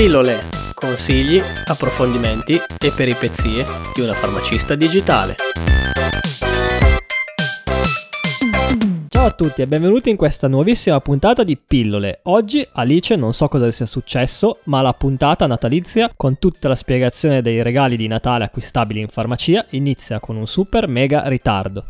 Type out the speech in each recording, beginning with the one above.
Pillole, consigli, approfondimenti e peripezie di una farmacista digitale. Ciao a tutti e benvenuti in questa nuovissima puntata di Pillole. Oggi Alice non so cosa sia successo, ma la puntata natalizia con tutta la spiegazione dei regali di Natale acquistabili in farmacia inizia con un super mega ritardo.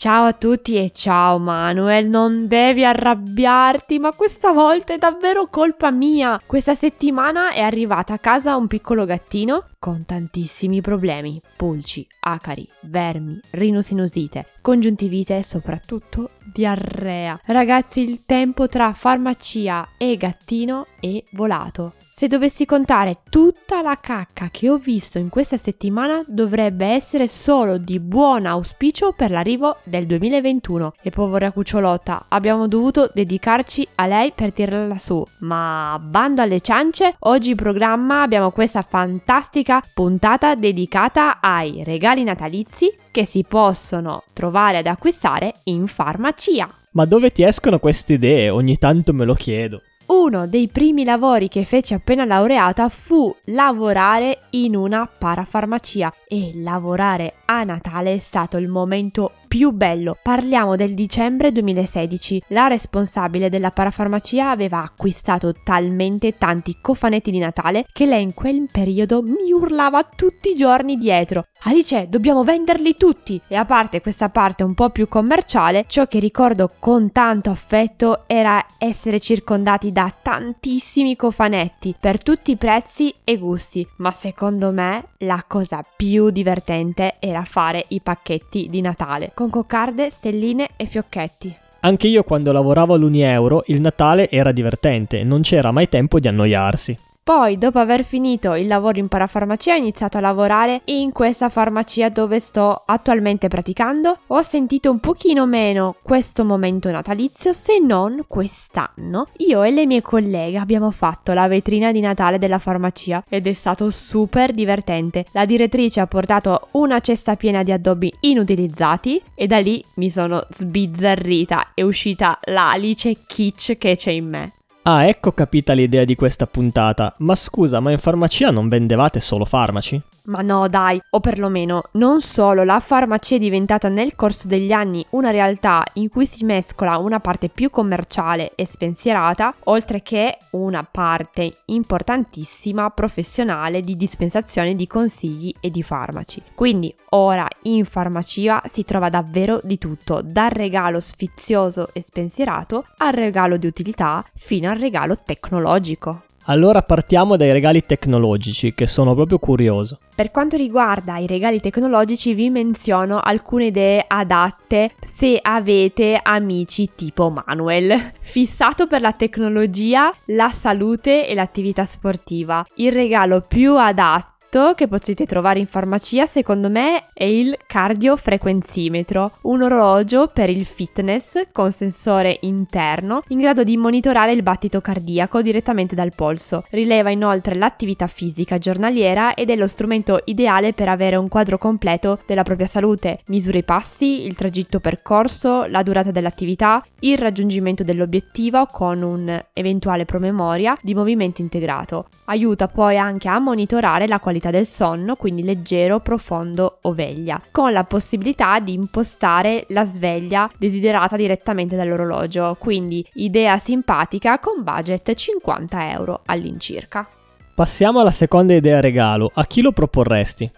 Ciao a tutti e ciao Manuel, non devi arrabbiarti, ma questa volta è davvero colpa mia. Questa settimana è arrivata a casa un piccolo gattino con tantissimi problemi, pulci, acari, vermi, rinosinusite, congiuntivite e soprattutto diarrea. Ragazzi, il tempo tra farmacia e gattino è volato. Se dovessi contare tutta la cacca che ho visto in questa settimana, dovrebbe essere solo di buon auspicio per l'arrivo del 2021. E povera cucciolotta, abbiamo dovuto dedicarci a lei per tirarla su. Ma bando alle ciance, oggi in programma abbiamo questa fantastica puntata dedicata ai regali natalizi che si possono trovare ad acquistare in farmacia. Ma dove ti escono queste idee? Ogni tanto me lo chiedo. Uno dei primi lavori che feci appena laureata fu lavorare in una parafarmacia e lavorare a Natale è stato il momento più bello. Parliamo del dicembre 2016. La responsabile della parafarmacia aveva acquistato talmente tanti cofanetti di Natale che lei in quel periodo mi urlava tutti i giorni dietro. Alice, dobbiamo venderli tutti! E a parte questa parte un po' più commerciale, ciò che ricordo con tanto affetto era essere circondati da tantissimi cofanetti per tutti i prezzi e gusti. Ma secondo me la cosa più divertente era fare i pacchetti di Natale con coccarde, stelline e fiocchetti. Anche io quando lavoravo all'Unieuro il Natale era divertente, non c'era mai tempo di annoiarsi. Poi, dopo aver finito il lavoro in parafarmacia, ho iniziato a lavorare in questa farmacia dove sto attualmente praticando. Ho sentito un pochino meno questo momento natalizio, se non quest'anno. Io e le mie colleghe abbiamo fatto la vetrina di Natale della farmacia ed è stato super divertente. La direttrice ha portato una cesta piena di addobbi inutilizzati e da lì mi sono sbizzarrita. È uscita l'Alice Kitsch che c'è in me. Ah, ecco capita l'idea di questa puntata. Ma scusa, ma in farmacia non vendevate solo farmaci? Ma no, dai, o perlomeno non solo la farmacia è diventata nel corso degli anni una realtà in cui si mescola una parte più commerciale e spensierata, oltre che una parte importantissima professionale di dispensazione di consigli e di farmaci. Quindi ora in farmacia si trova davvero di tutto, dal regalo sfizioso e spensierato al regalo di utilità fino al regalo tecnologico. Allora partiamo dai regali tecnologici, che sono proprio curioso. Per quanto riguarda i regali tecnologici vi menziono alcune idee adatte se avete amici tipo Manuel, fissato per la tecnologia, la salute e l'attività sportiva. Il regalo più adatto che potete trovare in farmacia secondo me è il cardiofrequenzimetro, un orologio per il fitness con sensore interno in grado di monitorare il battito cardiaco direttamente dal polso. Rileva inoltre l'attività fisica giornaliera ed è lo strumento ideale per avere un quadro completo della propria salute. Misura i passi, il tragitto percorso, la durata dell'attività, il raggiungimento dell'obiettivo con un eventuale promemoria di movimento integrato. Aiuta poi anche a monitorare la qualità qualità del sonno, quindi leggero, profondo o veglia, con la possibilità di impostare la sveglia desiderata direttamente dall'orologio, quindi idea simpatica con budget 50 euro all'incirca. Passiamo alla seconda idea regalo, a chi lo proporresti?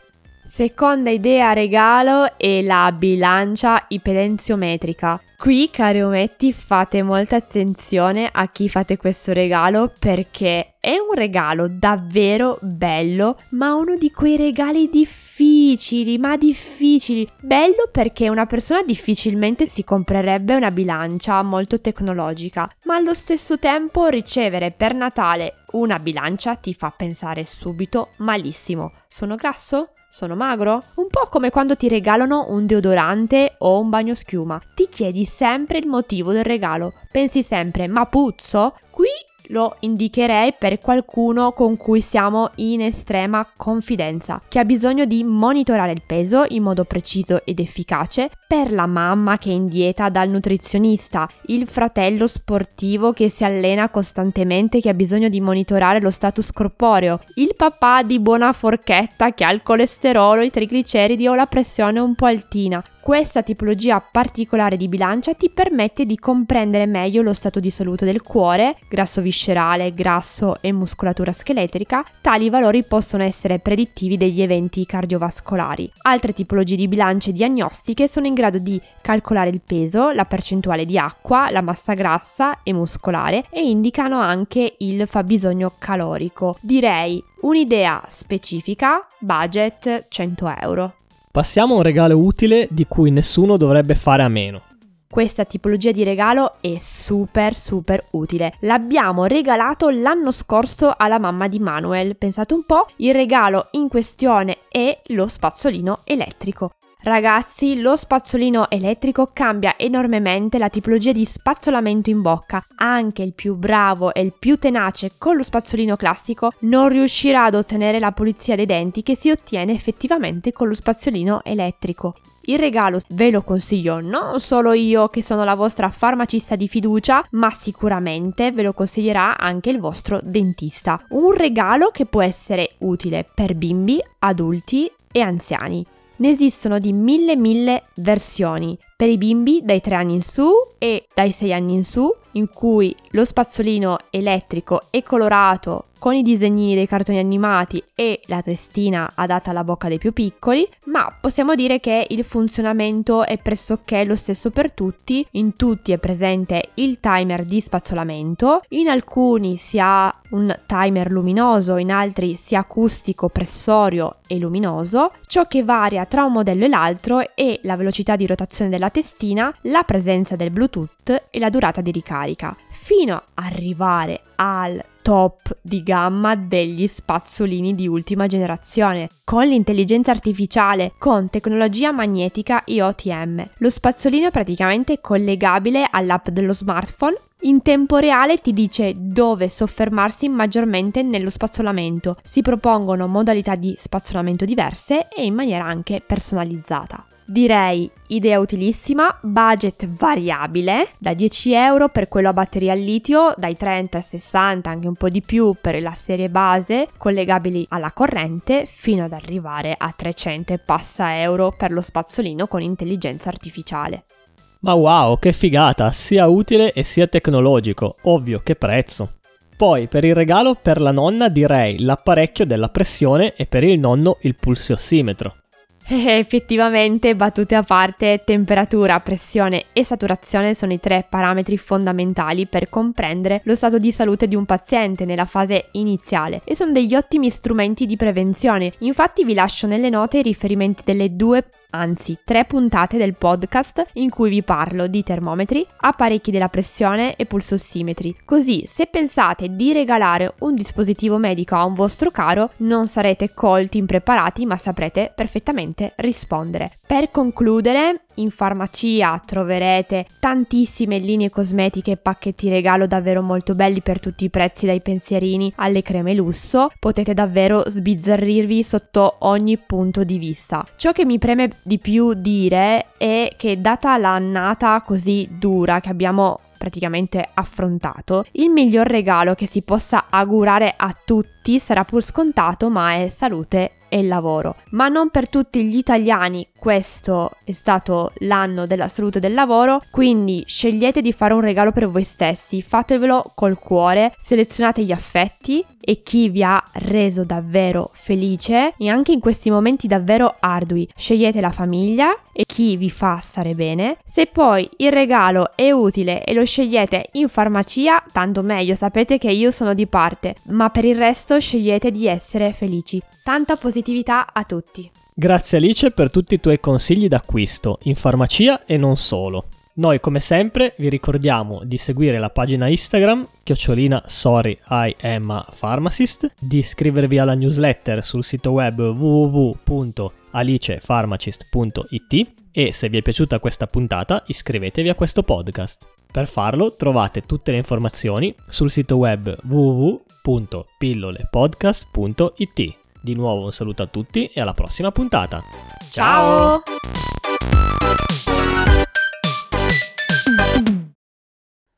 Seconda idea regalo è la bilancia ipedenziometrica. Qui, cari ometti, fate molta attenzione a chi fate questo regalo perché è un regalo davvero bello, ma uno di quei regali difficili, ma difficili. Bello perché una persona difficilmente si comprerebbe una bilancia molto tecnologica, ma allo stesso tempo ricevere per Natale una bilancia ti fa pensare subito malissimo. Sono grasso? Sono magro? Un po' come quando ti regalano un deodorante o un bagno schiuma. Ti chiedi sempre il motivo del regalo. Pensi sempre, ma puzzo? Qui lo indicherei per qualcuno con cui siamo in estrema confidenza, che ha bisogno di monitorare il peso in modo preciso ed efficace, per la mamma che è in dieta dal nutrizionista, il fratello sportivo che si allena costantemente che ha bisogno di monitorare lo status corporeo, il papà di buona forchetta che ha il colesterolo, i trigliceridi o la pressione un po' altina. Questa tipologia particolare di bilancia ti permette di comprendere meglio lo stato di salute del cuore, grasso viscerale, grasso e muscolatura scheletrica. Tali valori possono essere predittivi degli eventi cardiovascolari. Altre tipologie di bilance diagnostiche sono in grado di calcolare il peso, la percentuale di acqua, la massa grassa e muscolare e indicano anche il fabbisogno calorico. Direi un'idea specifica, budget 100 euro. Passiamo a un regalo utile di cui nessuno dovrebbe fare a meno. Questa tipologia di regalo è super super utile. L'abbiamo regalato l'anno scorso alla mamma di Manuel. Pensate un po', il regalo in questione è lo spazzolino elettrico. Ragazzi, lo spazzolino elettrico cambia enormemente la tipologia di spazzolamento in bocca. Anche il più bravo e il più tenace con lo spazzolino classico non riuscirà ad ottenere la pulizia dei denti che si ottiene effettivamente con lo spazzolino elettrico. Il regalo ve lo consiglio non solo io che sono la vostra farmacista di fiducia, ma sicuramente ve lo consiglierà anche il vostro dentista. Un regalo che può essere utile per bimbi, adulti e anziani. Ne esistono di mille mille versioni per i bimbi dai 3 anni in su e dai 6 anni in su, in cui lo spazzolino elettrico è colorato con i disegnini dei cartoni animati e la testina adatta alla bocca dei più piccoli, ma possiamo dire che il funzionamento è pressoché lo stesso per tutti, in tutti è presente il timer di spazzolamento, in alcuni si ha un timer luminoso, in altri sia acustico, pressorio e luminoso, ciò che varia tra un modello e l'altro è la velocità di rotazione della testina, la presenza del Bluetooth e la durata di ricarica, fino ad arrivare al top di gamma degli spazzolini di ultima generazione, con l'intelligenza artificiale, con tecnologia magnetica IoTM. Lo spazzolino è praticamente collegabile all'app dello smartphone in tempo reale ti dice dove soffermarsi maggiormente nello spazzolamento. Si propongono modalità di spazzolamento diverse e in maniera anche personalizzata. Direi idea utilissima, budget variabile, da 10 euro per quello a batteria al litio, dai 30 ai 60, anche un po' di più per la serie base, collegabili alla corrente, fino ad arrivare a 300 e passa euro per lo spazzolino con intelligenza artificiale. Ma wow, che figata, sia utile e sia tecnologico, ovvio, che prezzo. Poi per il regalo per la nonna direi l'apparecchio della pressione e per il nonno il pulsiossimetro. Eh, effettivamente, battute a parte, temperatura, pressione e saturazione sono i tre parametri fondamentali per comprendere lo stato di salute di un paziente nella fase iniziale e sono degli ottimi strumenti di prevenzione. Infatti vi lascio nelle note i riferimenti delle due anzi tre puntate del podcast in cui vi parlo di termometri, apparecchi della pressione e pulsossimetri. Così se pensate di regalare un dispositivo medico a un vostro caro non sarete colti impreparati ma saprete perfettamente rispondere. Per concludere, in farmacia troverete tantissime linee cosmetiche e pacchetti regalo davvero molto belli per tutti i prezzi, dai pensierini alle creme lusso. Potete davvero sbizzarrirvi sotto ogni punto di vista. Ciò che mi preme di più dire è che data l'annata così dura che abbiamo praticamente affrontato, il miglior regalo che si possa augurare a tutti sarà pur scontato, ma è salute e lavoro. Ma non per tutti gli italiani questo è stato l'anno della salute del lavoro, quindi scegliete di fare un regalo per voi stessi, fatevelo col cuore, selezionate gli affetti e chi vi ha reso davvero felice e anche in questi momenti davvero ardui. Scegliete la famiglia e chi vi fa stare bene. Se poi il regalo è utile e lo scegliete in farmacia, tanto meglio, sapete che io sono di parte, ma per il resto scegliete di essere felici. Tanta positività a tutti. Grazie Alice per tutti i tuoi consigli d'acquisto, in farmacia e non solo. Noi come sempre vi ricordiamo di seguire la pagina Instagram chiocciolina sorry I am pharmacist, di iscrivervi alla newsletter sul sito web www.alicepharmacist.it e se vi è piaciuta questa puntata iscrivetevi a questo podcast. Per farlo trovate tutte le informazioni sul sito web www.pillolepodcast.it. Di nuovo un saluto a tutti e alla prossima puntata. Ciao!